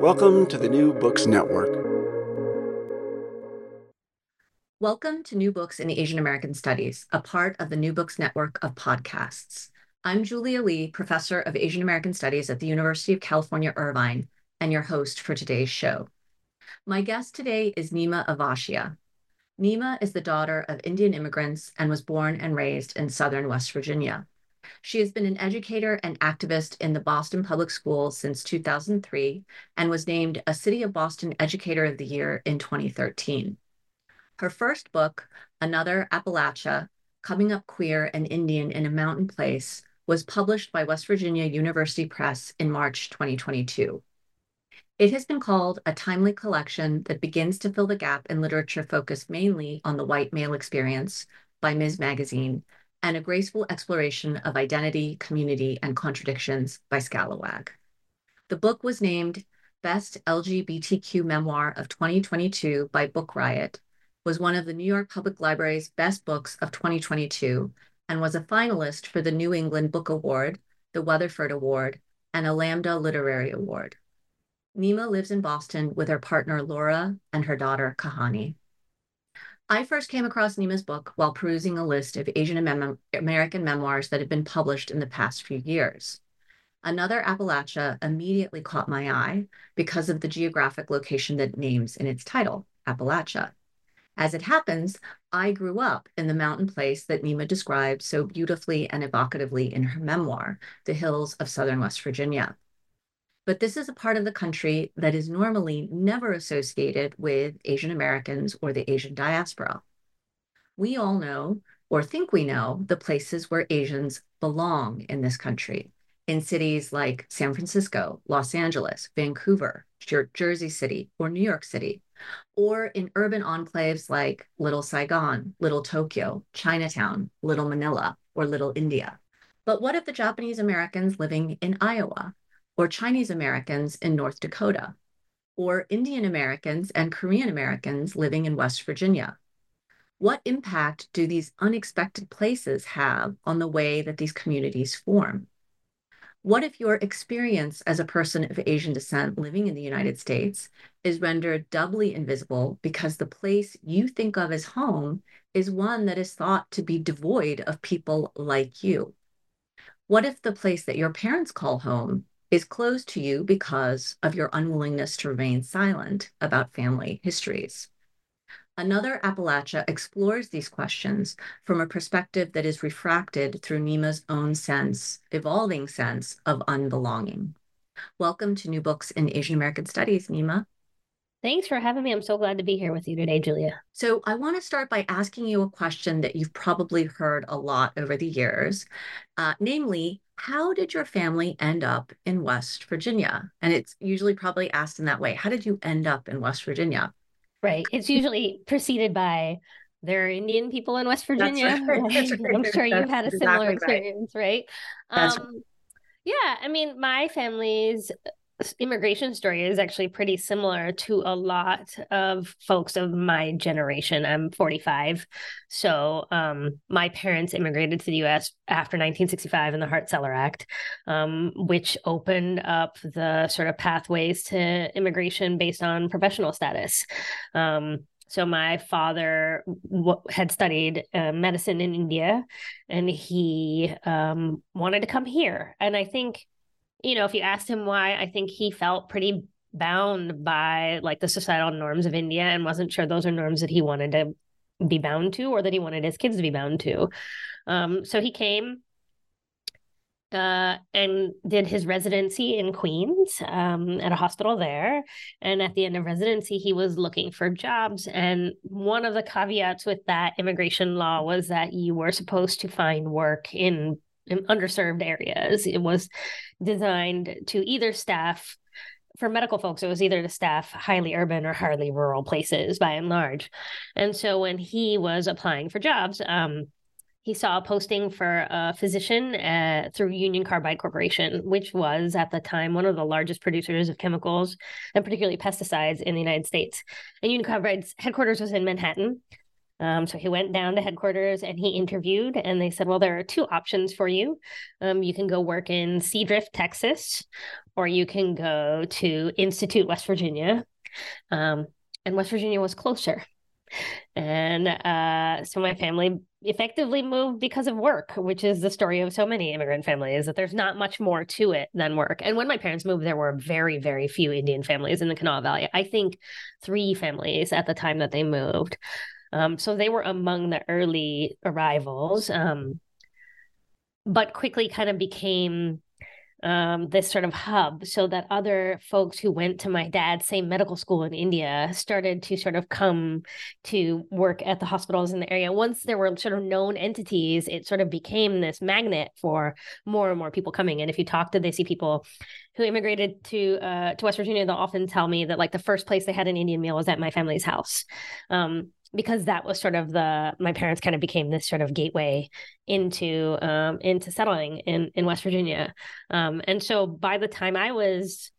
Welcome to the New Books Network. Welcome to New Books in Asian American Studies, a part of the New Books Network of podcasts. I'm Julia Lee, professor of Asian American Studies at the University of California, Irvine, and your host for today's show. My guest today is Neema Avashia. Neema is the daughter of Indian immigrants and was born and raised in Southern West Virginia. She has been an educator and activist in the Boston Public Schools since 2003 and was named a City of Boston Educator of the Year in 2013. Her first book, Another Appalachia Coming Up Queer and Indian in a Mountain Place, was published by West Virginia University Press in March 2022. It has been called a timely collection that begins to fill the gap in literature focused mainly on the white male experience by Ms. Magazine and a graceful exploration of identity, community, and contradictions by Scalawag. The book was named Best LGBTQ Memoir of 2022 by Book Riot, was one of the New York Public Library's best books of 2022, and was a finalist for the New England Book Award, the Weatherford Award, and a Lambda Literary Award. Neema lives in Boston with her partner Laura and her daughter Kahani. I first came across Neema's book while perusing a list of Asian American memoirs that had been published in the past few years. Another Appalachia immediately caught my eye because of the geographic location that names in its title, Appalachia. As it happens, I grew up in the mountain place that Neema described so beautifully and evocatively in her memoir, The Hills of Southern West Virginia but this is a part of the country that is normally never associated with Asian Americans or the Asian diaspora. We all know, or think we know, the places where Asians belong in this country, in cities like San Francisco, Los Angeles, Vancouver, Jersey City, or New York City, or in urban enclaves like Little Saigon, Little Tokyo, Chinatown, Little Manila, or Little India. But what of the Japanese Americans living in Iowa, or Chinese Americans in North Dakota, or Indian Americans and Korean Americans living in West Virginia? What impact do these unexpected places have on the way that these communities form? What if your experience as a person of Asian descent living in the United States is rendered doubly invisible because the place you think of as home is one that is thought to be devoid of people like you? What if the place that your parents call home is closed to you because of your unwillingness to remain silent about family histories. Another Appalachia explores these questions from a perspective that is refracted through Neema's own sense, evolving sense of unbelonging. Welcome to New Books in Asian American Studies, Neema. Thanks for having me. I'm so glad to be here with you today, Julia. So, I want to start by asking you a question that you've probably heard a lot over the years, uh, namely, how did your family end up in West Virginia? And it's usually probably asked in that way. How did you end up in West Virginia? Right. It's usually preceded by there are Indian people in West Virginia. Right. Right. I'm sure you've had a similar exactly experience, right? right? Um, right. Yeah, I mean, my family's immigration story is actually pretty similar to a lot of folks of my generation. I'm 45. So um, my parents immigrated to the US after 1965 in the Hart Celler Act, um, which opened up the sort of pathways to immigration based on professional status. Um, so my father w- had studied uh, medicine in India, and he um, wanted to come here. And I think you know, if you asked him why, I think he felt pretty bound by like the societal norms of India and wasn't sure those are norms that he wanted to be bound to or that he wanted his kids to be bound to. Um, so he came uh, and did his residency in Queens um, at a hospital there. And at the end of residency, he was looking for jobs. And one of the caveats with that immigration law was that you were supposed to find work in in underserved areas. It was designed to either staff for medical folks, it was either to staff highly urban or highly rural places by and large. And so when he was applying for jobs, um, he saw a posting for a physician uh, through Union Carbide Corporation, which was at the time one of the largest producers of chemicals and particularly pesticides in the United States. And Union Carbide's headquarters was in Manhattan. Um, so he went down to headquarters and he interviewed, and they said, Well, there are two options for you. Um, you can go work in Seadrift, Texas, or you can go to Institute, West Virginia. Um, and West Virginia was closer. And uh, so my family effectively moved because of work, which is the story of so many immigrant families, that there's not much more to it than work. And when my parents moved, there were very, very few Indian families in the Kanawha Valley. I think three families at the time that they moved. Um, so they were among the early arrivals, um, but quickly kind of became um, this sort of hub so that other folks who went to my dad's same medical school in India started to sort of come to work at the hospitals in the area. Once there were sort of known entities, it sort of became this magnet for more and more people coming. And if you talk to Desi people who immigrated to uh, to West Virginia, they'll often tell me that like the first place they had an Indian meal was at my family's house. Um, because that was sort of the my parents kind of became this sort of gateway into um, into settling in in West Virginia, um, and so by the time I was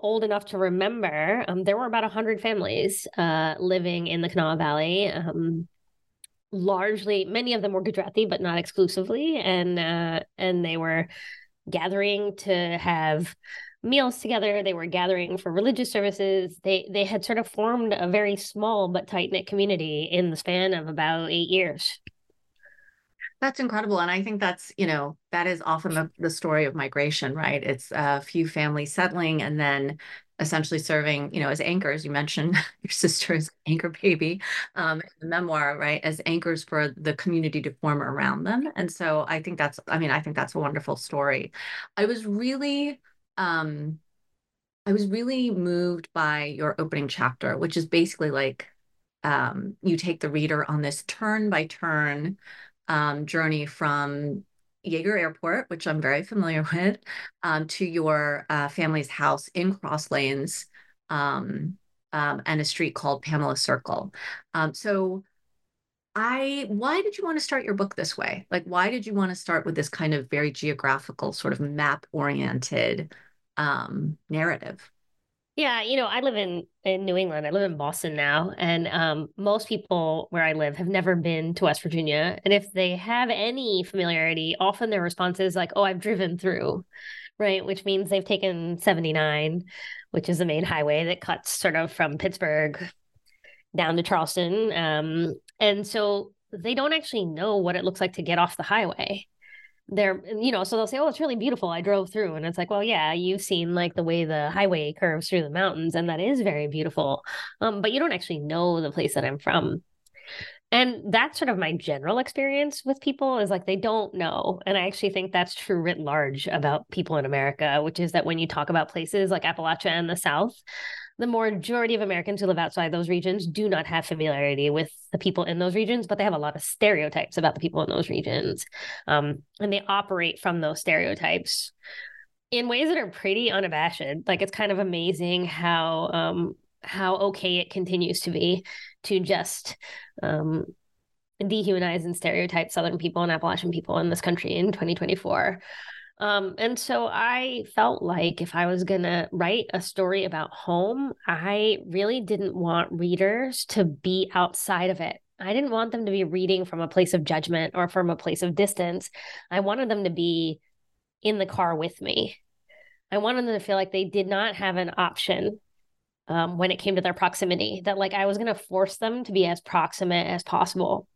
old enough to remember, um, there were about hundred families uh, living in the Kanawha Valley. Um, largely, many of them were Gujarati, but not exclusively, and uh, and they were gathering to have meals together they were gathering for religious services they they had sort of formed a very small but tight knit community in the span of about 8 years. That's incredible and i think that's you know that is often the, the story of migration right? It's a few families settling and then essentially serving you know as anchors. You mentioned your sister's anchor baby um the memoir right as anchors for the community to form around them. And so i think that's i mean i think that's a wonderful story. I was really um I was really moved by your opening chapter, which is basically like um, you take the reader on this turn by turn um, journey from Yeager Airport, which I'm very familiar with, um, to your uh, family's house in Cross Lanes um, um, and a street called Pamela Circle. Um, so I why did you want to start your book this way? Like why did you want to start with this kind of very geographical sort of map oriented um narrative? Yeah, you know, I live in in New England. I live in Boston now, and um, most people where I live have never been to West Virginia. And if they have any familiarity, often their response is like, "Oh, I've driven through," right? Which means they've taken 79, which is the main highway that cuts sort of from Pittsburgh down to Charleston. Um, and so they don't actually know what it looks like to get off the highway. They're, you know, so they'll say, Oh, it's really beautiful. I drove through. And it's like, Well, yeah, you've seen like the way the highway curves through the mountains, and that is very beautiful. Um, but you don't actually know the place that I'm from. And that's sort of my general experience with people is like they don't know. And I actually think that's true writ large about people in America, which is that when you talk about places like Appalachia and the South, the majority of Americans who live outside those regions do not have familiarity with the people in those regions, but they have a lot of stereotypes about the people in those regions. Um, and they operate from those stereotypes in ways that are pretty unabashed. Like it's kind of amazing how um, how okay it continues to be to just um, dehumanize and stereotype Southern people and Appalachian people in this country in 2024. Um, and so I felt like if I was going to write a story about home, I really didn't want readers to be outside of it. I didn't want them to be reading from a place of judgment or from a place of distance. I wanted them to be in the car with me. I wanted them to feel like they did not have an option um, when it came to their proximity, that like I was going to force them to be as proximate as possible.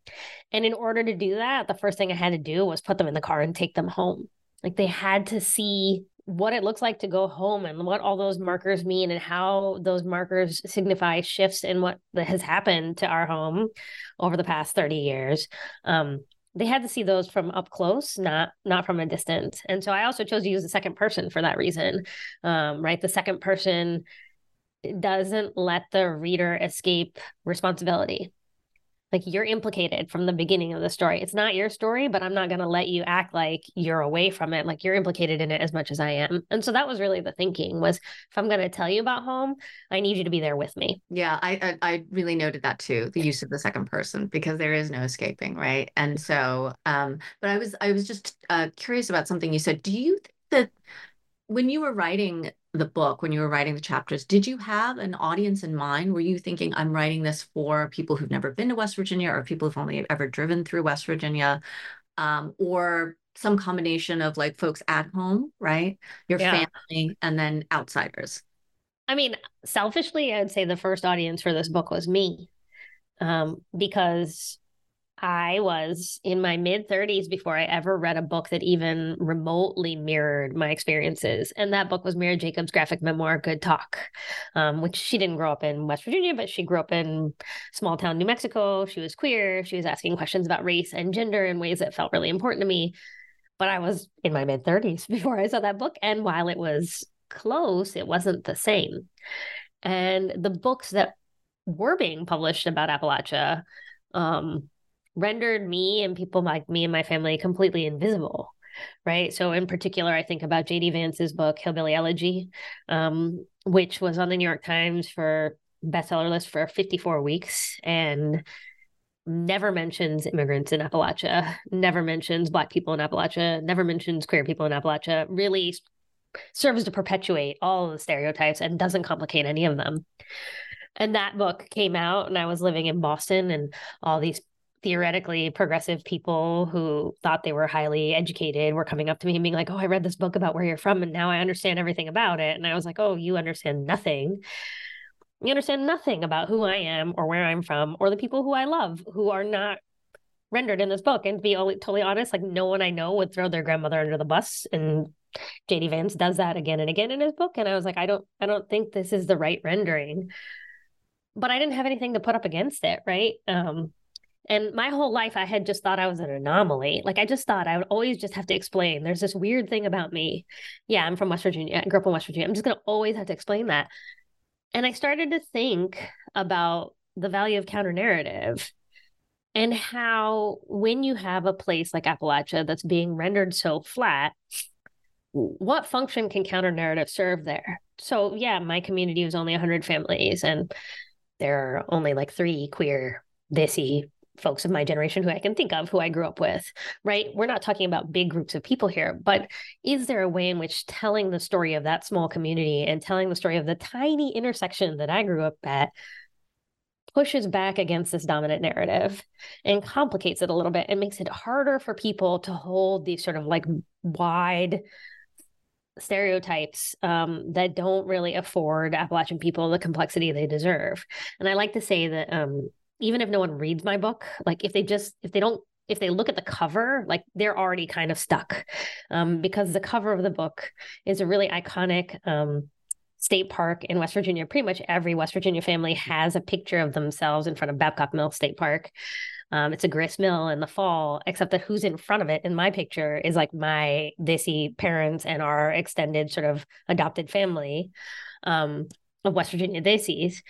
And in order to do that, the first thing I had to do was put them in the car and take them home. Like they had to see what it looks like to go home and what all those markers mean and how those markers signify shifts in what has happened to our home over the past 30 years. Um, they had to see those from up close, not not from a distance. And so I also chose to use the second person for that reason. Um, right, the second person doesn't let the reader escape responsibility. Like you're implicated from the beginning of the story. It's not your story, but I'm not going to let you act like you're away from it. Like you're implicated in it as much as I am. And so that was really the thinking was if I'm going to tell you about home, I need you to be there with me. Yeah, I, I, I really noted that too, the use of the second person because there is no escaping, right? And so, um, but I was I was just uh, curious about something you said. Do you think that when you were writing the book, when you were writing the chapters, did you have an audience in mind? Were you thinking, I'm writing this for people who've never been to West Virginia or people who've only ever driven through West Virginia? Um, or some combination of like folks at home, right? Your yeah. family and then outsiders. I mean, selfishly, I'd say the first audience for this book was me. Um, because I was in my mid 30s before I ever read a book that even remotely mirrored my experiences. And that book was Mira Jacob's graphic memoir, Good Talk, um, which she didn't grow up in West Virginia, but she grew up in small town New Mexico. She was queer. She was asking questions about race and gender in ways that felt really important to me. But I was in my mid 30s before I saw that book. And while it was close, it wasn't the same. And the books that were being published about Appalachia, um, rendered me and people like me and my family completely invisible right? So in particular i think about jd vance's book hillbilly elegy um, which was on the new york times for bestseller list for 54 weeks and never mentions immigrants in appalachia never mentions black people in appalachia never mentions queer people in appalachia really serves to perpetuate all the stereotypes and doesn't complicate any of them. And that book came out and i was living in boston and all these theoretically progressive people who thought they were highly educated were coming up to me and being like, Oh, I read this book about where you're from and now I understand everything about it. And I was like, Oh, you understand nothing. You understand nothing about who I am or where I'm from or the people who I love who are not rendered in this book. And to be totally honest, like no one I know would throw their grandmother under the bus. And JD Vance does that again and again in his book. And I was like, I don't, I don't think this is the right rendering. But I didn't have anything to put up against it, right? Um, and my whole life, I had just thought I was an anomaly. Like I just thought I would always just have to explain. There's this weird thing about me. Yeah, I'm from West Virginia. I grew up in West Virginia. I'm just going to always have to explain that. And I started to think about the value of counter narrative and how when you have a place like Appalachia that's being rendered so flat, what function can counter narrative serve there? So, yeah, my community was only 100 families, and there are only like three queer, Desi folks of my generation who I can think of who I grew up with, right? We're not talking about big groups of people here, but is there a way in which telling the story of that small community and telling the story of the tiny intersection that I grew up at pushes back against this dominant narrative and complicates it a little bit and makes it harder for people to hold these sort of like wide stereotypes um, that don't really afford Appalachian people the complexity they deserve. And I like to say that um, even if no one reads my book, like if they just if they don't if they look at the cover, like they're already kind of stuck, um, because the cover of the book is a really iconic um, state park in West Virginia. Pretty much every West Virginia family has a picture of themselves in front of Babcock Mill State Park. Um, it's a grist mill in the fall, except that who's in front of it in my picture is like my Desi parents and our extended sort of adopted family um, of West Virginia Desis.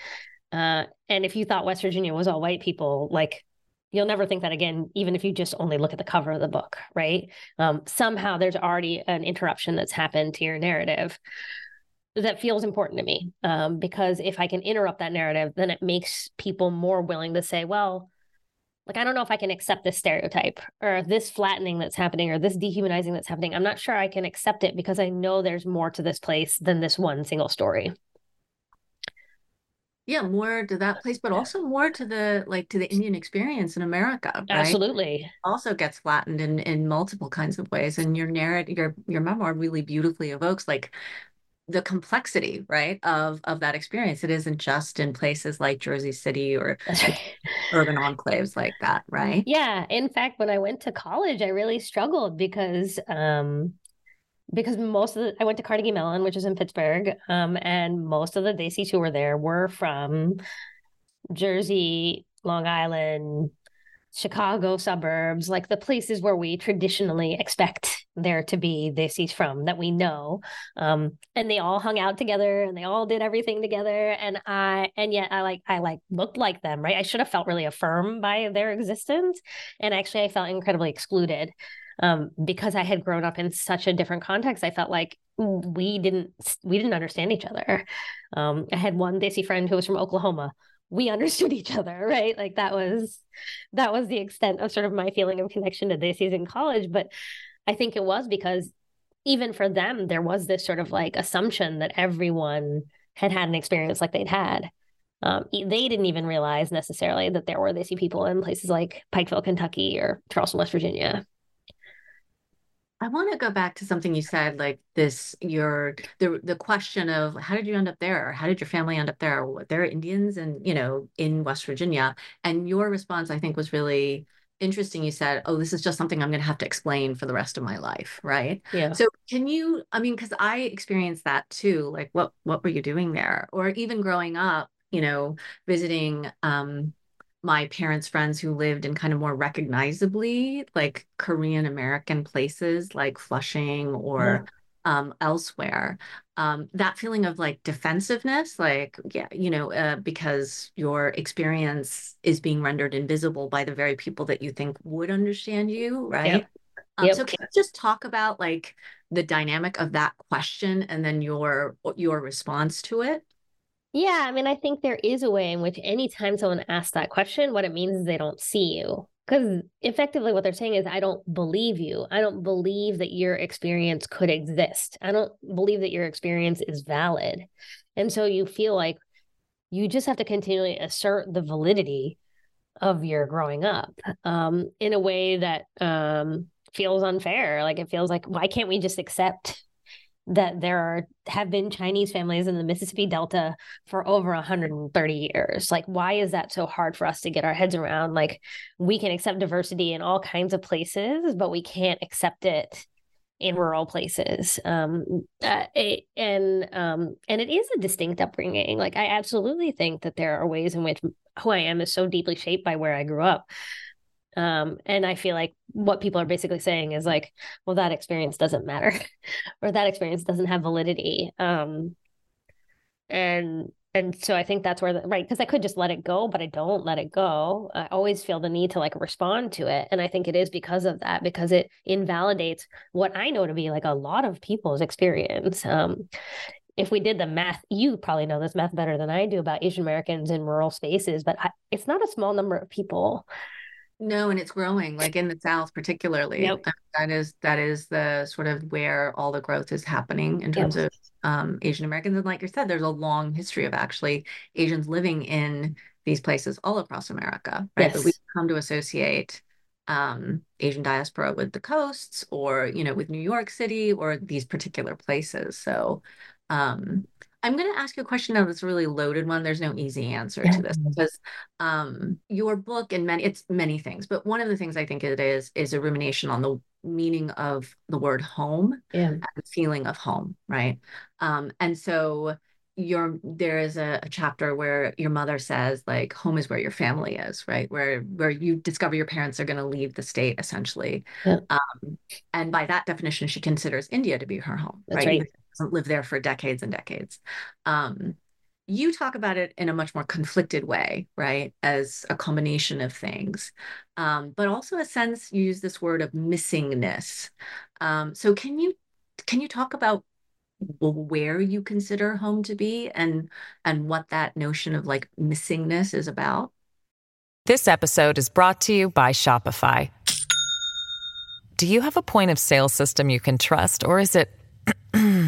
Uh, and if you thought West Virginia was all white people, like you'll never think that again, even if you just only look at the cover of the book, right? Um, somehow there's already an interruption that's happened to your narrative that feels important to me. Um, because if I can interrupt that narrative, then it makes people more willing to say, well, like I don't know if I can accept this stereotype or this flattening that's happening or this dehumanizing that's happening. I'm not sure I can accept it because I know there's more to this place than this one single story. Yeah, more to that place, but also more to the like to the Indian experience in America, right? Absolutely. Also gets flattened in in multiple kinds of ways. And your narrative, your your memoir really beautifully evokes like the complexity, right, of of that experience. It isn't just in places like Jersey City or right. urban enclaves like that, right? Yeah. In fact, when I went to college, I really struggled because um because most of the I went to Carnegie Mellon, which is in Pittsburgh, um, and most of the Desis who were there were from Jersey, Long Island, Chicago suburbs, like the places where we traditionally expect there to be he's from that we know. Um, and they all hung out together and they all did everything together. And I and yet I like I like looked like them, right? I should have felt really affirmed by their existence. And actually I felt incredibly excluded. Um, because I had grown up in such a different context, I felt like we didn't we didn't understand each other. Um, I had one Desi friend who was from Oklahoma we understood each other right like that was that was the extent of sort of my feeling of connection to this in college but i think it was because even for them there was this sort of like assumption that everyone had had an experience like they'd had um, they didn't even realize necessarily that there were Desi people in places like Pikeville, Kentucky, or Charleston, West Virginia. I want to go back to something you said, like this, your the the question of how did you end up there? How did your family end up there? There are Indians and you know in West Virginia, and your response I think was really interesting. You said, "Oh, this is just something I'm going to have to explain for the rest of my life," right? Yeah. So can you? I mean, because I experienced that too. Like, what what were you doing there? Or even growing up, you know, visiting um my parents' friends who lived in kind of more recognizably like Korean American places like Flushing or yeah. um, elsewhere. Um, that feeling of like defensiveness, like, yeah, you know, uh, because your experience is being rendered invisible by the very people that you think would understand you, right? Yep. Um, yep. So can you just talk about like the dynamic of that question and then your your response to it? Yeah, I mean, I think there is a way in which anytime someone asks that question, what it means is they don't see you. Because effectively, what they're saying is, I don't believe you. I don't believe that your experience could exist. I don't believe that your experience is valid. And so you feel like you just have to continually assert the validity of your growing up um, in a way that um, feels unfair. Like it feels like, why can't we just accept that there are have been Chinese families in the Mississippi Delta for over 130 years. Like, why is that so hard for us to get our heads around? Like, we can accept diversity in all kinds of places, but we can't accept it in rural places. Um, uh, and um, and it is a distinct upbringing. Like, I absolutely think that there are ways in which who I am is so deeply shaped by where I grew up. Um, and I feel like what people are basically saying is like, well, that experience doesn't matter, or that experience doesn't have validity. Um, and and so I think that's where the, right because I could just let it go, but I don't let it go. I always feel the need to like respond to it, and I think it is because of that because it invalidates what I know to be like a lot of people's experience. Um, if we did the math, you probably know this math better than I do about Asian Americans in rural spaces, but I, it's not a small number of people. No, and it's growing, like in the South, particularly. Yep. That is that is the sort of where all the growth is happening in terms yep. of um, Asian Americans. And like you said, there's a long history of actually Asians living in these places all across America, right? Yes. But we come to associate um, Asian diaspora with the coasts, or you know, with New York City, or these particular places. So, um, I'm going to ask you a question now that's a really loaded one. There's no easy answer to this because um, your book and many it's many things, but one of the things I think it is is a rumination on the meaning of the word home yeah. and the feeling of home, right? Um, and so your there is a, a, chapter where your mother says like home is where your family is right where where you discover your parents are going to leave the state essentially yeah. um, and by that definition she considers india to be her home That's right, right doesn't live there for decades and decades. Um, you talk about it in a much more conflicted way, right? As a combination of things, um, but also a sense you use this word of missingness. Um, so can you can you talk about where you consider home to be and and what that notion of like missingness is about? This episode is brought to you by Shopify. Do you have a point of sale system you can trust, or is it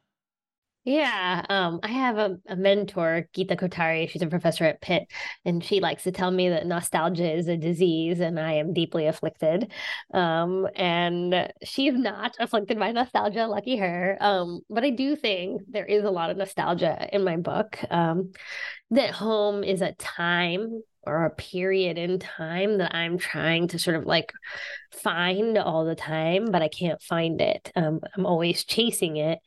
Yeah, um, I have a, a mentor, Geeta Kothari. She's a professor at Pitt, and she likes to tell me that nostalgia is a disease, and I am deeply afflicted. Um, and she's not afflicted by nostalgia, lucky her. Um, but I do think there is a lot of nostalgia in my book. Um, that home is a time or a period in time that I'm trying to sort of like find all the time, but I can't find it. Um, I'm always chasing it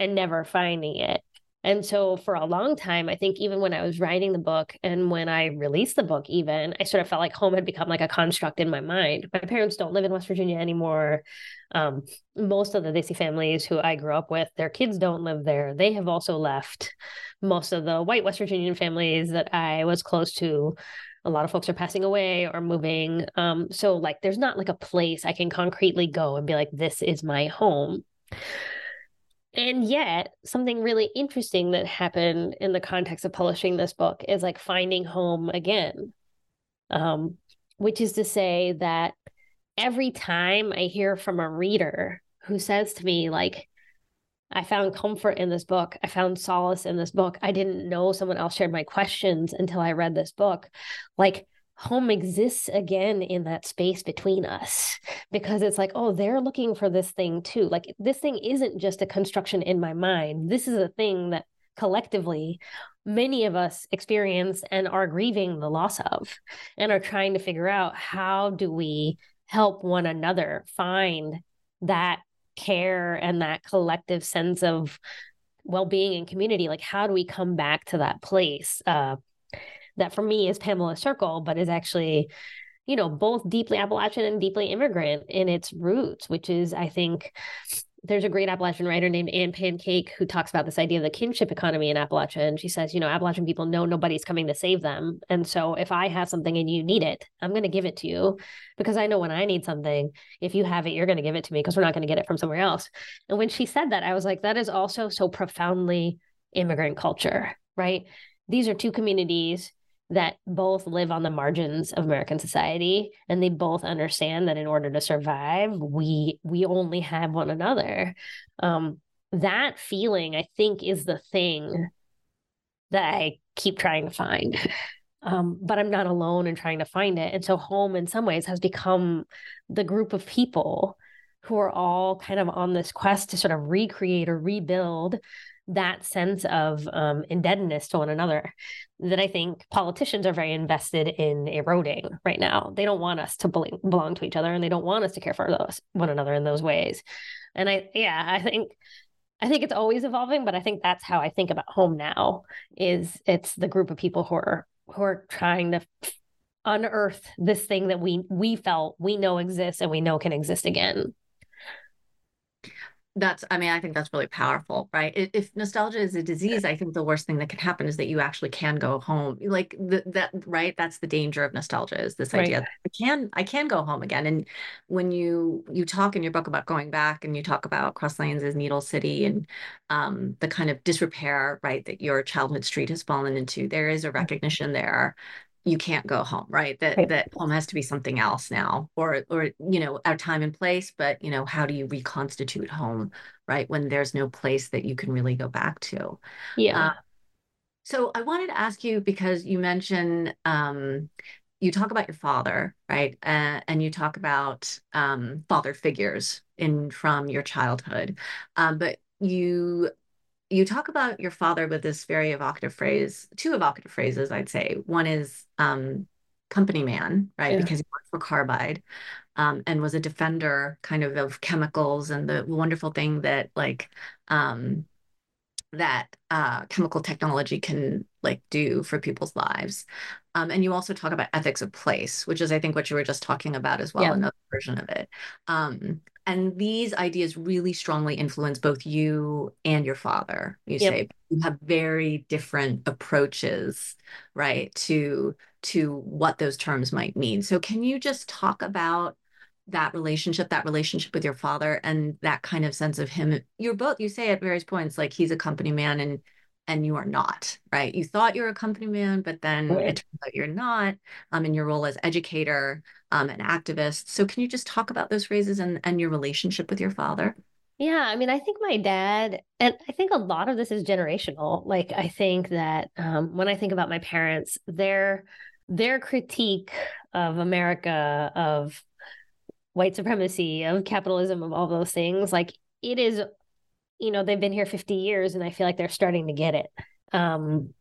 and never finding it. And so for a long time, I think even when I was writing the book and when I released the book, even I sort of felt like home had become like a construct in my mind. My parents don't live in West Virginia anymore. Um, most of the Desi families who I grew up with, their kids don't live there. They have also left. Most of the white West Virginian families that I was close to, a lot of folks are passing away or moving. Um, so like there's not like a place I can concretely go and be like, this is my home. And yet, something really interesting that happened in the context of publishing this book is like finding home again. Um, which is to say that every time I hear from a reader who says to me, like, I found comfort in this book. I found solace in this book. I didn't know someone else shared my questions until I read this book. Like, home exists again in that space between us because it's like oh they're looking for this thing too. Like this thing isn't just a construction in my mind. This is a thing that collectively many of us experience and are grieving the loss of and are trying to figure out how do we help one another find that care and that collective sense of well-being and community. Like how do we come back to that place uh, that for me is Pamela Circle, but is actually, you know, both deeply Appalachian and deeply immigrant in its roots, which is, I think, there's a great Appalachian writer named Ann Pancake who talks about this idea of the kinship economy in Appalachia. And she says, you know, Appalachian people know nobody's coming to save them. And so if I have something and you need it, I'm going to give it to you because I know when I need something, if you have it, you're going to give it to me because we're not going to get it from somewhere else. And when she said that, I was like, that is also so profoundly immigrant culture, right? These are two communities that both live on the margins of American society and they both understand that in order to survive, we we only have one another. Um, that feeling, I think, is the thing that I keep trying to find. Um, but I'm not alone in trying to find it. And so home in some ways has become the group of people who are all kind of on this quest to sort of recreate or rebuild that sense of um, indebtedness to one another that I think politicians are very invested in eroding right now. They don't want us to belong to each other and they don't want us to care for those, one another in those ways. And I, yeah, I think, I think it's always evolving, but I think that's how I think about home now is it's the group of people who are, who are trying to unearth this thing that we, we felt we know exists and we know can exist again that's i mean i think that's really powerful right? If nostalgia is a disease i think the worst thing that can happen is that you actually can go home like the, that right? That's the danger of nostalgia is this right. idea i can i can go home again. And when you you talk in your book about going back and you talk about cross lanes as needle city and um, the kind of disrepair right that your childhood street has fallen into there is a mm-hmm. recognition there you can't go home right? That right. that home has to be something else now or or you know our time and place but you know how do you reconstitute home right when there's no place that you can really go back to? Yeah. Uh, so i wanted to ask you because you mentioned um you talk about your father right uh, and you talk about um father figures in from your childhood. Um but you you talk about your father with this very evocative phrase, two evocative phrases, I'd say. One is um, company man, right? Yeah. Because he worked for Carbide um, and was a defender kind of of chemicals and the wonderful thing that like um, that uh, chemical technology can like do for people's lives. Um, and you also talk about ethics of place, which is I think what you were just talking about as well, yeah. another version of it. And these ideas really strongly influence both you and your father you yep. say. You have very different approaches right to to what those terms might mean. So can you just talk about that relationship that relationship with your father and that kind of sense of him? You're both you say at various points like he's a company man and and you are not right you thought you were a company man but then right. it turns out you're not um, in your role as educator um, and activist so can you just talk about those phrases and and your relationship with your father yeah, I mean, I think my dad, and I think a lot of this is generational. Like, I think that um, when I think about my parents, their their critique of America, of white supremacy, of capitalism, of all those things, like it is, you know, they've been here 50 years and I feel like they're starting to get it. Um,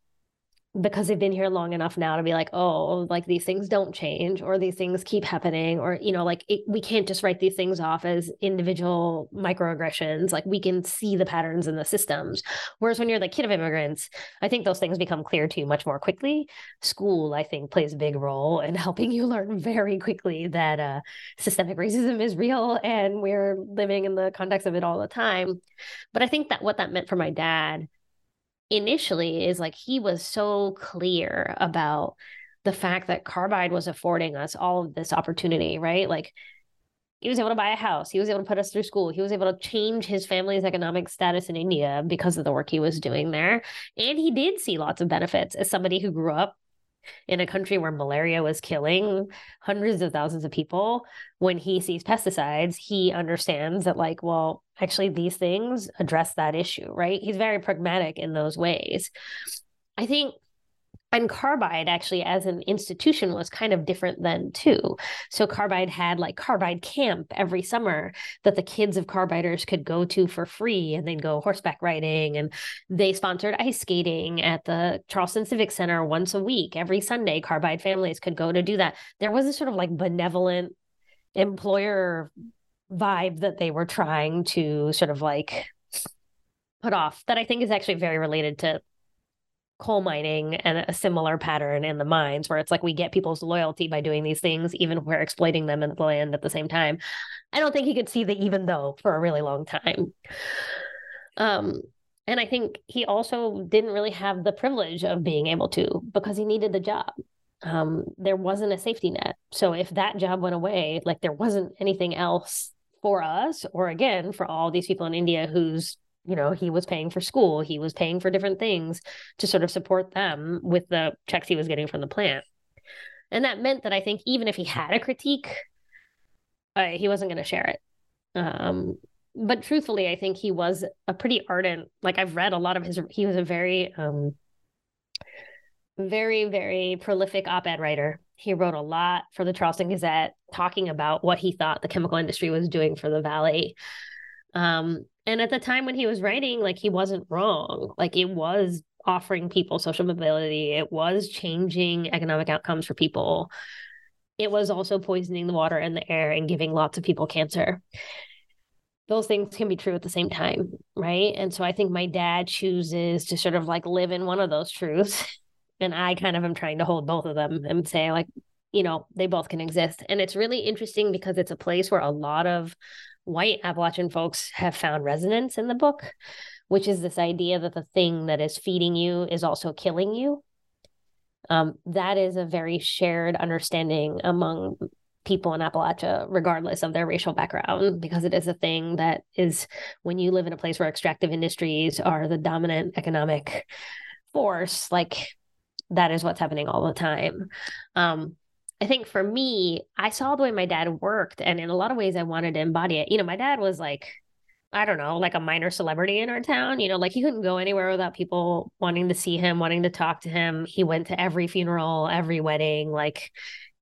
because they've been here long enough now to be like, oh, like these things don't change or these things keep happening or, you know, like it, we can't just write these things off as individual microaggressions. Like we can see the patterns in the systems. Whereas when you're the kid of immigrants, I think those things become clear to you much more quickly. School, I think, plays a big role in helping you learn very quickly that uh, systemic racism is real and we're living in the context of it all the time. But I think that what that meant for my dad initially is like he was so clear about the fact that carbide was affording us all of this opportunity, right? Like he was able to buy a house, he was able to put us through school, he was able to change his family's economic status in India because of the work he was doing there. And he did see lots of benefits as somebody who grew up in a country where malaria was killing hundreds of thousands of people, when he sees pesticides, he understands that, like, well, actually, these things address that issue, right? He's very pragmatic in those ways. I think and carbide actually as an institution was kind of different then too. So carbide had like carbide camp every summer that the kids of carbiders could go to for free and they'd go horseback riding. And they sponsored ice skating at the charleston civic center once a week. Every sunday carbide families could go to do that. There was a sort of like benevolent employer vibe that they were trying to sort of like put off that i think is actually very related to coal mining and a similar pattern in the mines where it's like we get people's loyalty by doing these things even if we're exploiting them in the land at the same time. I don't think he could see the even though for a really long time. Um and i think he also didn't really have the privilege of being able to because he needed the job. Um there wasn't a safety net. So if that job went away like there wasn't anything else for us or again for all these people in india whose you know he was paying for school he was paying for different things to sort of support them with the checks he was getting from the plant. And that meant that i think even if he had a critique uh, he wasn't going to share it. Um, but truthfully i think he was a pretty ardent like i've read a lot of his he was a very um, very very prolific op-ed writer. He wrote a lot for the charleston gazette talking about what he thought the chemical industry was doing for the valley. Um, and at the time when he was writing, like he wasn't wrong. Like it was offering people social mobility, it was changing economic outcomes for people. It was also poisoning the water and the air and giving lots of people cancer. Those things can be true at the same time, right? And so I think my dad chooses to sort of like live in one of those truths. And I kind of am trying to hold both of them and say, like, you know, they both can exist. And it's really interesting because it's a place where a lot of white Appalachian folks have found resonance in the book, which is this idea that the thing that is feeding you is also killing you. Um, that is a very shared understanding among people in Appalachia, regardless of their racial background, because it is a thing that is when you live in a place where extractive industries are the dominant economic force, like that is what's happening all the time. Um, I think for me, I saw the way my dad worked, and in a lot of ways, I wanted to embody it. You know, my dad was like, I don't know, like a minor celebrity in our town. You know, like he couldn't go anywhere without people wanting to see him, wanting to talk to him. He went to every funeral, every wedding. Like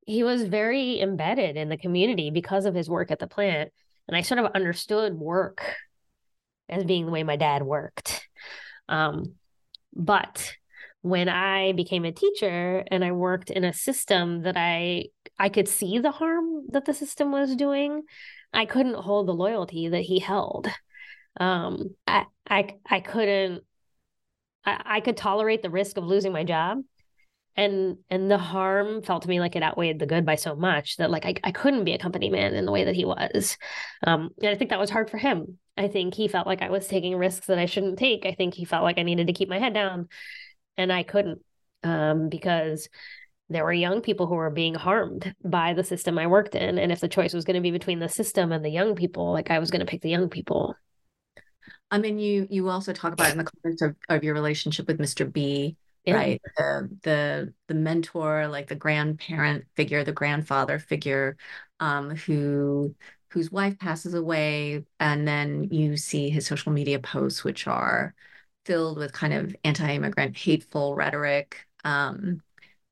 he was very embedded in the community because of his work at the plant. And I sort of understood work as being the way my dad worked. Um, but when I became a teacher and I worked in a system that I I could see the harm that the system was doing, I couldn't hold the loyalty that he held. Um, I I I couldn't. I, I could tolerate the risk of losing my job, and and the harm felt to me like it outweighed the good by so much that like I, I couldn't be a company man in the way that he was um and i think that was hard for him i think he felt like i was taking risks that i shouldn't take i think he felt like i needed to keep my head down and i couldn't um because there were young people who were being harmed by the system i worked in and if the choice was going to be between the system and the young people like i was going to pick the young people I mean, you you also talk about in the context of, of your relationship with Mr. B, Yeah. right? The the the mentor, like the grandparent figure, the grandfather figure, um, who whose wife passes away, and then you see his social media posts, which are filled with kind of anti-immigrant, hateful rhetoric. Um,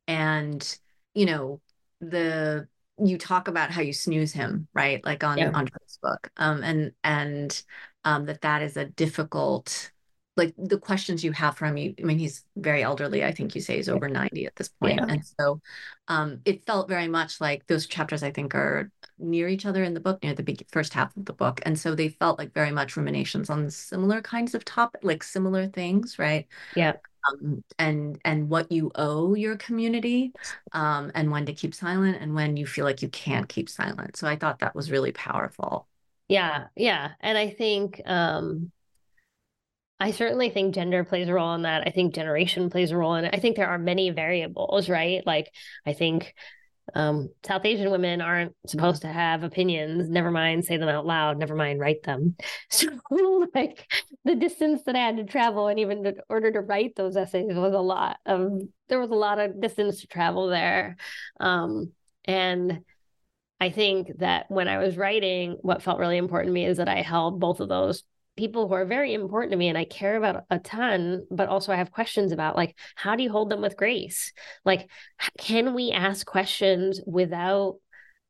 and you know, the you talk about how you snooze him, right? Like on Yeah. on Facebook. Um, and and um, that that is a difficult, like the questions you have from you. I mean, he's very elderly. I think you say he's over 90 at this point. Yeah. And so um, it felt very much like those chapters, I think, are near each other in the book, near the big, first half of the book. And so they felt like very much ruminations on similar kinds of topic, like similar things, right? yeah um, and and what you owe your community um, and when to keep silent and when you feel like you can't keep silent so i thought that was really powerful Yeah, yeah. And I think um I certainly think gender plays a role in that. I think generation plays a role in it. I think there are many variables, right? Like I think um South Asian women aren't supposed to have opinions, never mind say them out loud, never mind write them. So like the distance that I had to travel and even in order to write those essays was a lot of there was a lot of distance to travel there. Um and I think that when I was writing, what felt really important to me is that I held both of those people who are very important to me and I care about a ton, but also I have questions about like, how do you hold them with grace? Like, can we ask questions without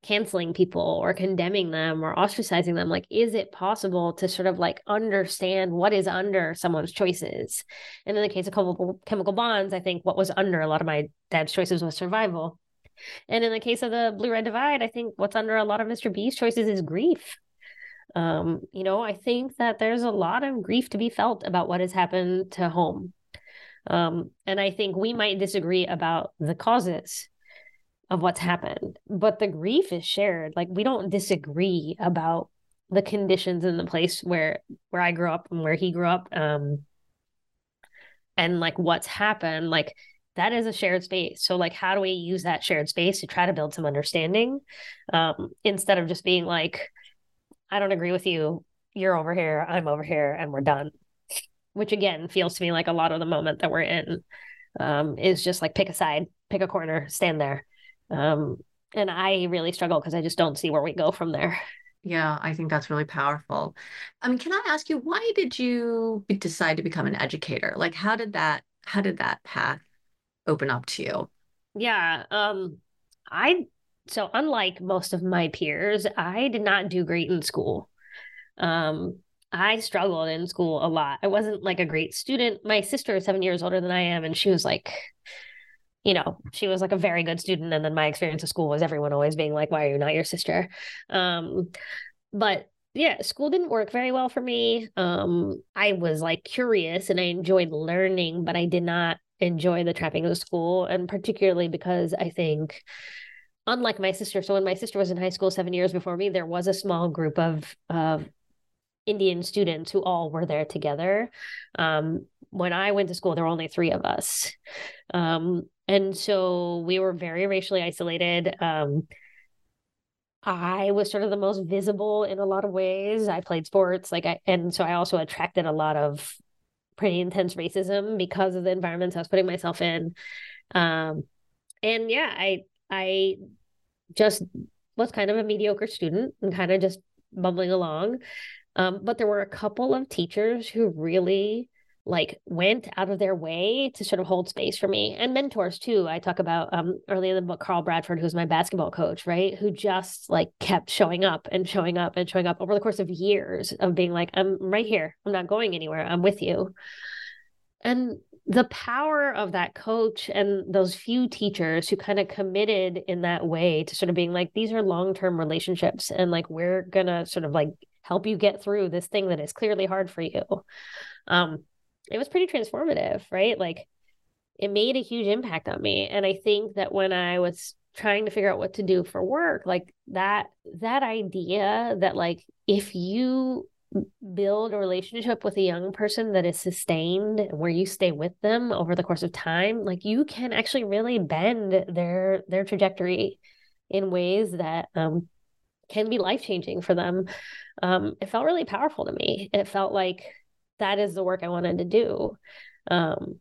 canceling people or condemning them or ostracizing them? Like, is it possible to sort of like understand what is under someone's choices? And in the case of chemical, chemical bonds, I think what was under a lot of my dad's choices was survival. And in the case of the blue red divide, I think what's under a lot of Mr. B's choices is grief. Um, you know, I think that there's a lot of grief to be felt about what has happened to home. Um, and I think we might disagree about the causes of what's happened, but the grief is shared. Like we don't disagree about the conditions in the place where where I grew up and where he grew up. Um, and like what's happened, like that is a shared space. So like how do we use that shared space to try to build some understanding um, instead of just being like, I don't agree with you. You're over here, I'm over here, and we're done. Which again feels to me like a lot of the moment that we're in um, is just like pick a side, pick a corner, stand there. Um, and I really struggle because I just don't see where we go from there. Yeah, I think that's really powerful. I mean, can I ask you, why did you decide to become an educator? Like, how did that, how did that path open up to you? Yeah. Um, I so unlike most of my peers, I did not do great in school. Um, I struggled in school a lot. I wasn't like a great student. My sister is seven years older than I am, and she was like, you know, she was like a very good student. And then my experience of school was everyone always being like, why are you not your sister? Um, but yeah, school didn't work very well for me. Um, I was like curious and I enjoyed learning, but I did not enjoy the trappings of school. And particularly because I think, unlike my sister, so when my sister was in high school seven years before me, there was a small group of of Indian students who all were there together. Um, when I went to school, there were only three of us. Um, and so we were very racially isolated. Um, I was sort of the most visible in a lot of ways. I played sports, like I, and so I also attracted a lot of pretty intense racism because of the environments I was putting myself in. Um, and yeah, I, I just was kind of a mediocre student and kind of just bumbling along. Um, but there were a couple of teachers who really like went out of their way to sort of hold space for me and mentors too. I talk about um early in the book Carl Bradford, who's my basketball coach, right? Who just like kept showing up and showing up and showing up over the course of years of being like, I'm right here. I'm not going anywhere. I'm with you. And the power of that coach and those few teachers who kind of committed in that way to sort of being like, these are long term relationships. And like, we're to sort of like help you get through this thing that is clearly hard for you. Um, it was pretty transformative, right? Like, it made a huge impact on me. And I think that when I was trying to figure out what to do for work, like that, that idea that like if you build a relationship with a young person that is sustained where you stay with them over the course of time like you can actually really bend their their trajectory in ways that um, can be life changing for them. Um, it felt really powerful to me. It felt like that is the work i wanted to do. Um,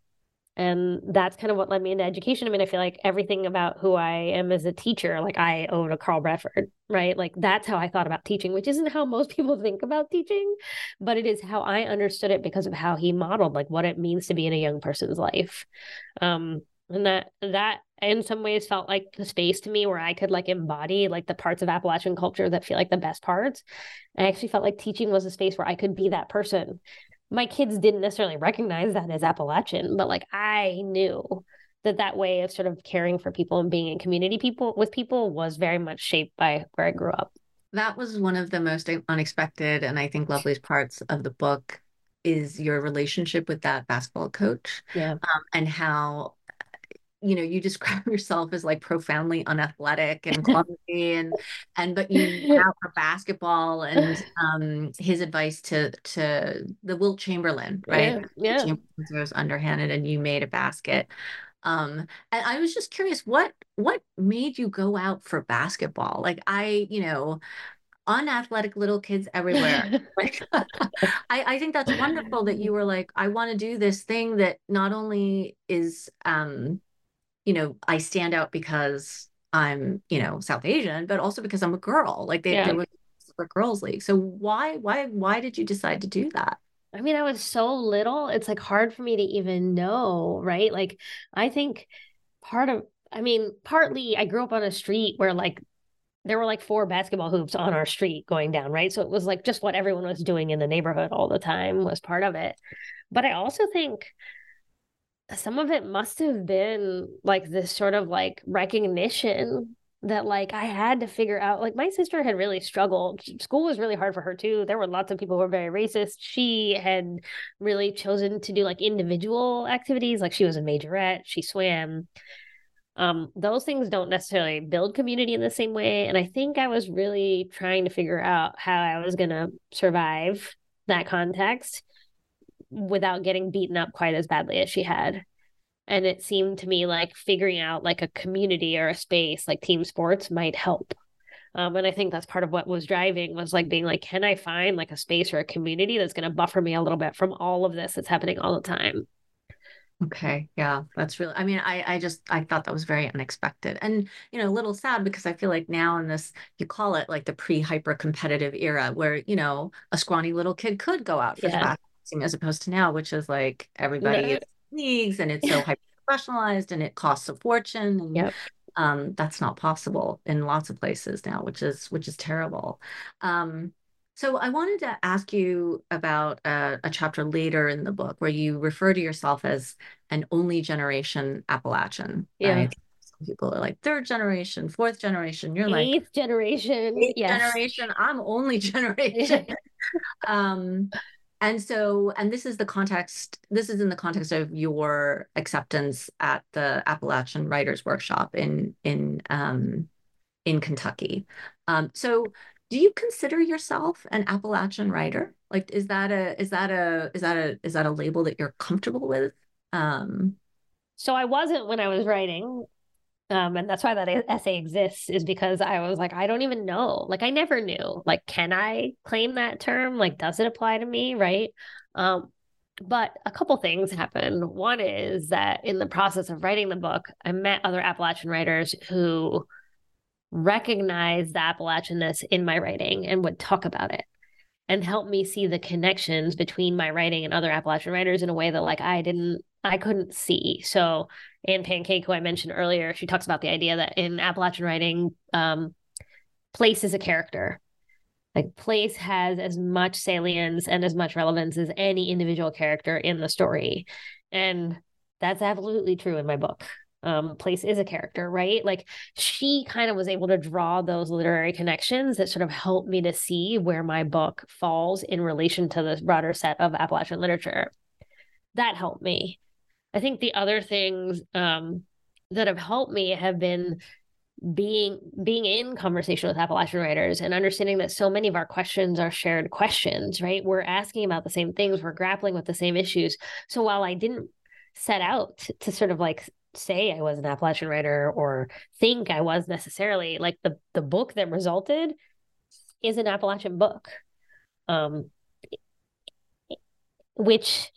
and that's kind of what led me into education. I mean, I feel like everything about who I am as a teacher, like I owe to Carl Bradford, right? Like that's how I thought about teaching, which isn't how most people think about teaching, but it is how I understood it because of how he modeled like what it means to be in a young person's life. Um, and that that in some ways felt like the space to me where I could like embody like the parts of Appalachian culture that feel like the best parts. I actually felt like teaching was a space where I could be that person my kids didn't necessarily recognize that as Appalachian, but like I knew that that way of sort of caring for people and being in community people with people was very much shaped by where I grew up. That was one of the most unexpected and I think loveliest parts of the book is your relationship with that basketball coach. Yeah. Um, and how you know you describe yourself as like profoundly unathletic and clumsy and and but you have for basketball and um his advice to to the Wilt Chamberlain right yeah, yeah. was underhanded and you made a basket um and I was just curious what what made you go out for basketball like I you know unathletic little kids everywhere. like, I, I think that's wonderful that you were like, I want to do this thing that not only is um you know, I stand out because I'm, you know, South Asian, but also because I'm a girl. Like they, yeah. there was a girls league. So why, why, why did you decide to do that? I mean, I was so little, it's like hard for me to even know, right? Like, I think part of, I mean, partly I grew up on a street where like there were like four basketball hoops on our street going down, right? So it was like just what everyone was doing in the neighborhood all the time was part of it. But I also think some of it must have been like this sort of like recognition that like I had to figure out like my sister had really struggled. School was really hard for her too. There were lots of people who were very racist. She had really chosen to do like individual activities. Like she was a majorette, she swam. Um, those things don't necessarily build community in the same way. And I think I was really trying to figure out how I was gonna survive that context without getting beaten up quite as badly as she had. And it seemed to me like figuring out like a community or a space like team sports might help. Um, and i think that's part of what was driving was like being like can i find like a space or a community that's going to buffer me a little bit from all of this that's happening all the time? Okay. Yeah that's really i mean i i just i thought that was very unexpected and you know a little sad because i feel like now in this you call it like the pre hyper competitive era where you know a scrawny little kid could go out for yeah as opposed to now, which is like everybody is leagues and it's so hyper professionalized and it costs a fortune. And, yep. um, that's not possible in lots of places now, which is which is terrible. Um, so I wanted to ask you about uh, a chapter later in the book where you refer to yourself as an only generation Appalachian. Yeah. Right? People are like third generation, fourth generation. You're eighth like eighth generation. Eighth yes. generation. I'm only generation. um, and so and this is the context this is in the context of your acceptance at the appalachian writers workshop in in um in kentucky. Um so do you consider yourself an appalachian writer? Like is that a is that a is that a is that a label that you're comfortable with? Um so i wasn't when i was writing um, and that's why that essay exists is because I was like, I don't even know. Like, I never knew. Like, can I claim that term? Like, does it apply to me? Right. Um, but a couple things happened. One is that in the process of writing the book, I met other Appalachian writers who recognized the Appalachianness in my writing and would talk about it and help me see the connections between my writing and other Appalachian writers in a way that like I didn't I couldn't see. So Ann Pancake, who I mentioned earlier, she talks about the idea that in Appalachian writing, um, place is a character. Like place has as much salience and as much relevance as any individual character in the story. And that's absolutely true in my book. Um, place is a character, right? Like she kind of was able to draw those literary connections that sort of helped me to see where my book falls in relation to the broader set of Appalachian literature. That helped me. I think the other things um, that have helped me have been being being in conversation with Appalachian writers and understanding that so many of our questions are shared questions, right? We're asking about the same things, we're grappling with the same issues. So while I didn't set out to, sort of like say I was an Appalachian writer or think I was necessarily, like the the book that resulted is an Appalachian book. Um which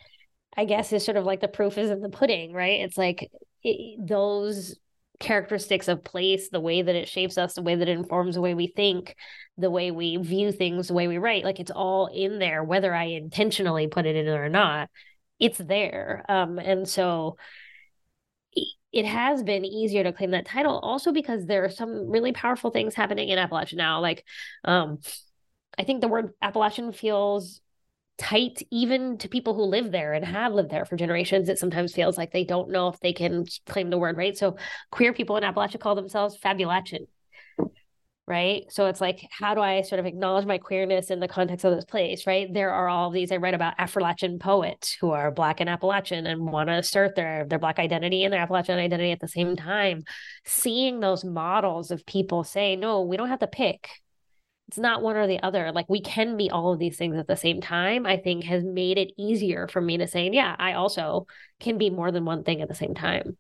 I guess is sort of like the proof is in the pudding, right? It's like it, those characteristics of place, the way that it shapes us, the way that it informs the way we think, the way we view things, the way we write, like it's all in there, whether I intentionally put it in or not, it's there. Um, and so it has been easier to claim that title also because there are some really powerful things happening in Appalachia now. Like, um, I think the word Appalachian feels tight even to people who live there and have lived there for generations it sometimes feels like they don't know if they can claim the word right? So queer people in appalachia call themselves fabulation right? So it's like how do i sort of acknowledge my queerness in the context of this place right? There are all these i read about appalachian poets who are black and appalachian and want to assert their their black identity and their appalachian identity at the same time. Seeing those models of people say no we don't have to pick it's not one or the other. Like we can be all of these things at the same time, I think has made it easier for me to say, yeah, I also can be more than one thing at the same time.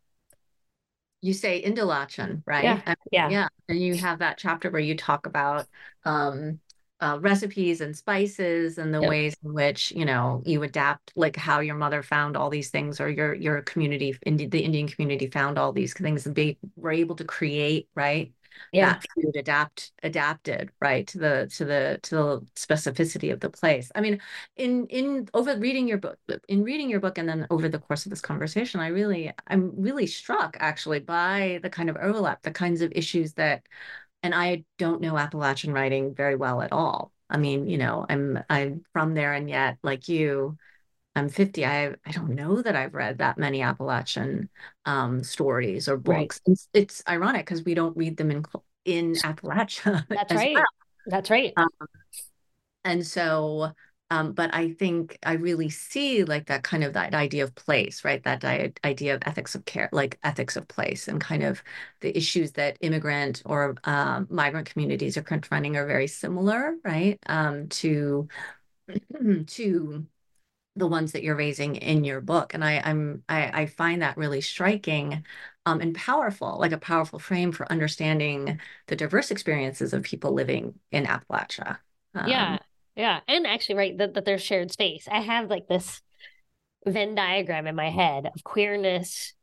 You say Indalachian, right? Yeah. yeah. Yeah. And you have that chapter where you talk about um, uh, recipes and spices and the yep. ways in which you know you adapt like how your mother found all these things or your your community Indi- the indian community found all these things and they were able to create right yeah. food adapt adapted right to the to the to the specificity of the place i mean in in over reading your book in reading your book and then over the course of this conversation i really i'm really struck actually by the kind of overlap the kinds of issues that and i don't know appalachian writing very well at all i mean you know i'm i'm from there and yet like you I'm 50. I I don't know that I've read that many Appalachian um, stories or books. Right. It's, it's, ironic because we don't read them in in Appalachia. That's right. Well. That's right. Um, and so, um, but I think I really see like that kind of that idea of place, right? That di- idea of ethics of care, like ethics of place, and kind of the issues that immigrant or um, migrant communities are confronting are very similar, right? Um, to to the ones that you're raising in your book and I, i'm I, I find that really striking um, and powerful like a powerful frame for understanding the diverse experiences of people living in appalachia um, yeah yeah and actually right that, that there's shared space. I have like this venn diagram in my head of queerness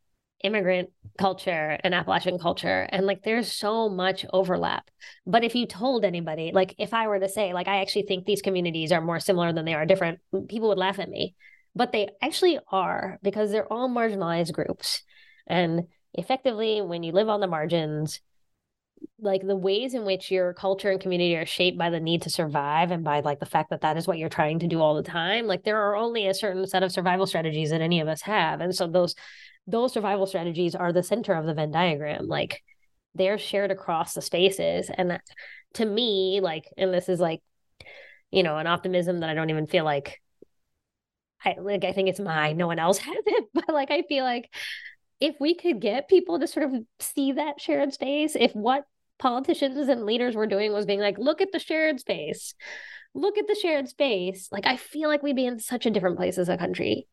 immigrant culture and Appalachian culture. And like there's so much overlap. But if you told anybody, like if I were to say, like, I actually think these communities are more similar than they are different, people would laugh at me. But they actually are because they're all marginalized groups. And effectively, when you live on the margins, like the ways in which your culture and community are shaped by the need to survive and by like the fact that that is what you're trying to do all the time like there are only a certain set of survival strategies that any of us have and so those those survival strategies are the center of the Venn diagram. Like they're shared across the spaces. And that, to me, like, and this is like, you know, an optimism that I don't even feel like I like I think it's mine. No one else has it. But like I feel like if we could get people to sort of see that shared space, if what politicians and leaders were doing was being like, look at the shared space, look at the shared space, like I feel like we'd be in such a different place as a country.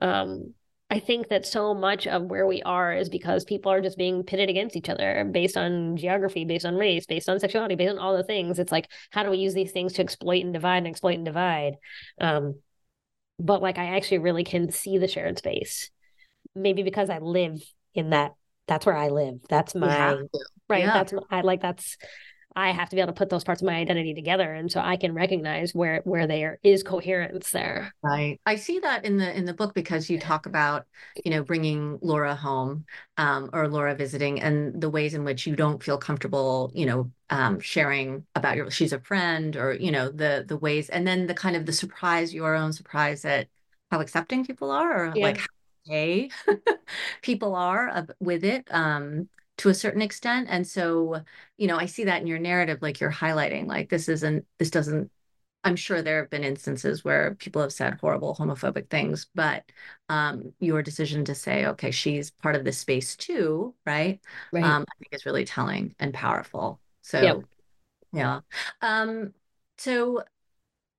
Um, I think that so much of where we are is because people are just being pitted against each other based on geography, based on race, based on sexuality, based on all the things. It's like, how do we use these things to exploit and divide and exploit and divide? Um, but like, I actually really can see the shared space. Maybe because I live in that. That's where I live. That's my right. Yeah. That's I like. That's I have to be able to put those parts of my identity together, and so I can recognize where where there is coherence there. Right. I see that in the in the book because you talk about you know bringing Laura home um, or Laura visiting, and the ways in which you don't feel comfortable, you know, um, sharing about your she's a friend or you know the the ways, and then the kind of the surprise, your own surprise at how accepting people are, or yeah. like how okay people are with it. Um, to a certain extent and so you know i see that in your narrative like you're highlighting like this isn't this doesn't I'm sure there have been instances where people have said horrible homophobic things, but um, your decision to say, okay, she's part of this space too, right? Right. Um, I think is really telling and powerful. So, Yep. yeah. Um, so,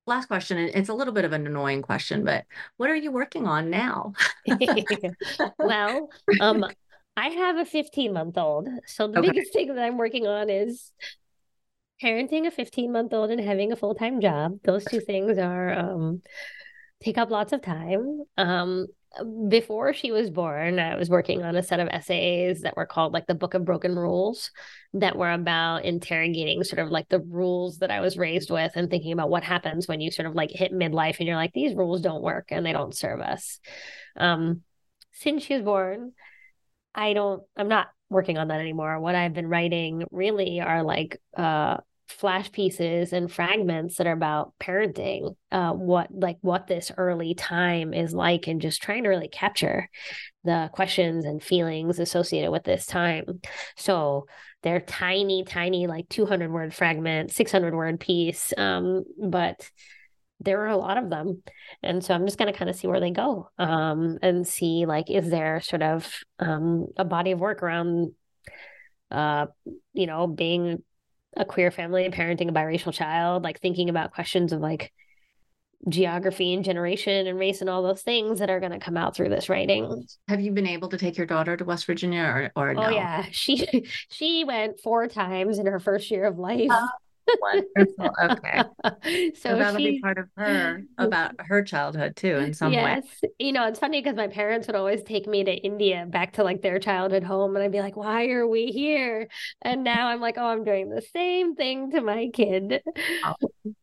last question, and it's a little bit of an annoying question, but what are you working on now? well, um, I have a 15 month old. So the Okay. biggest thing that I'm working on is parenting a 15 month old and having a full time job. Those two things are um, take up lots of time. Um, before she was born, I was working on a set of essays that were called like the Book of Broken Rules that were about interrogating sort of like the rules that I was raised with and thinking about what happens when you sort of like hit midlife and you're like, these rules don't work and they don't serve us. Um, since she was born, I don't, I'm not working on that anymore. What I've been writing really are like uh flash pieces and fragments that are about parenting, uh what like what this early time is like and just trying to really capture the questions and feelings associated with this time. So they're tiny, tiny, like 200 word fragment, 600 word piece. Um, but there are a lot of them. And so I'm just going to kind of see where they go um, and see like, is there sort of um, a body of work around, uh, you know, being a queer family, and parenting a biracial child, like thinking about questions of like geography and generation and race and all those things that are going to come out through this writing. Have you been able to take your daughter to West Virginia or, or no? Oh yeah, she she went four times in her first year of life. Oh, Wonderful. Okay. So so that'll she be part of her about her childhood too, in some way. Yes. You know, it's funny because my parents would always take me to India back to like their childhood home. And I'd be like, why are we here? And now I'm like, oh, I'm doing the same thing to my kid.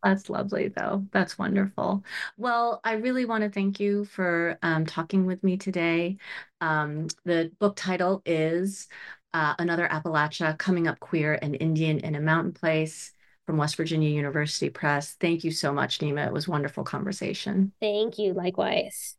That's lovely, though. That's wonderful. Well, I really want to thank you for um, talking with me today. Um, the book title is uh, Another Appalachia Coming Up Queer and Indian in a Mountain Place from West Virginia University Press. Thank you so much, Neema. It was wonderful conversation. Thank you. Likewise.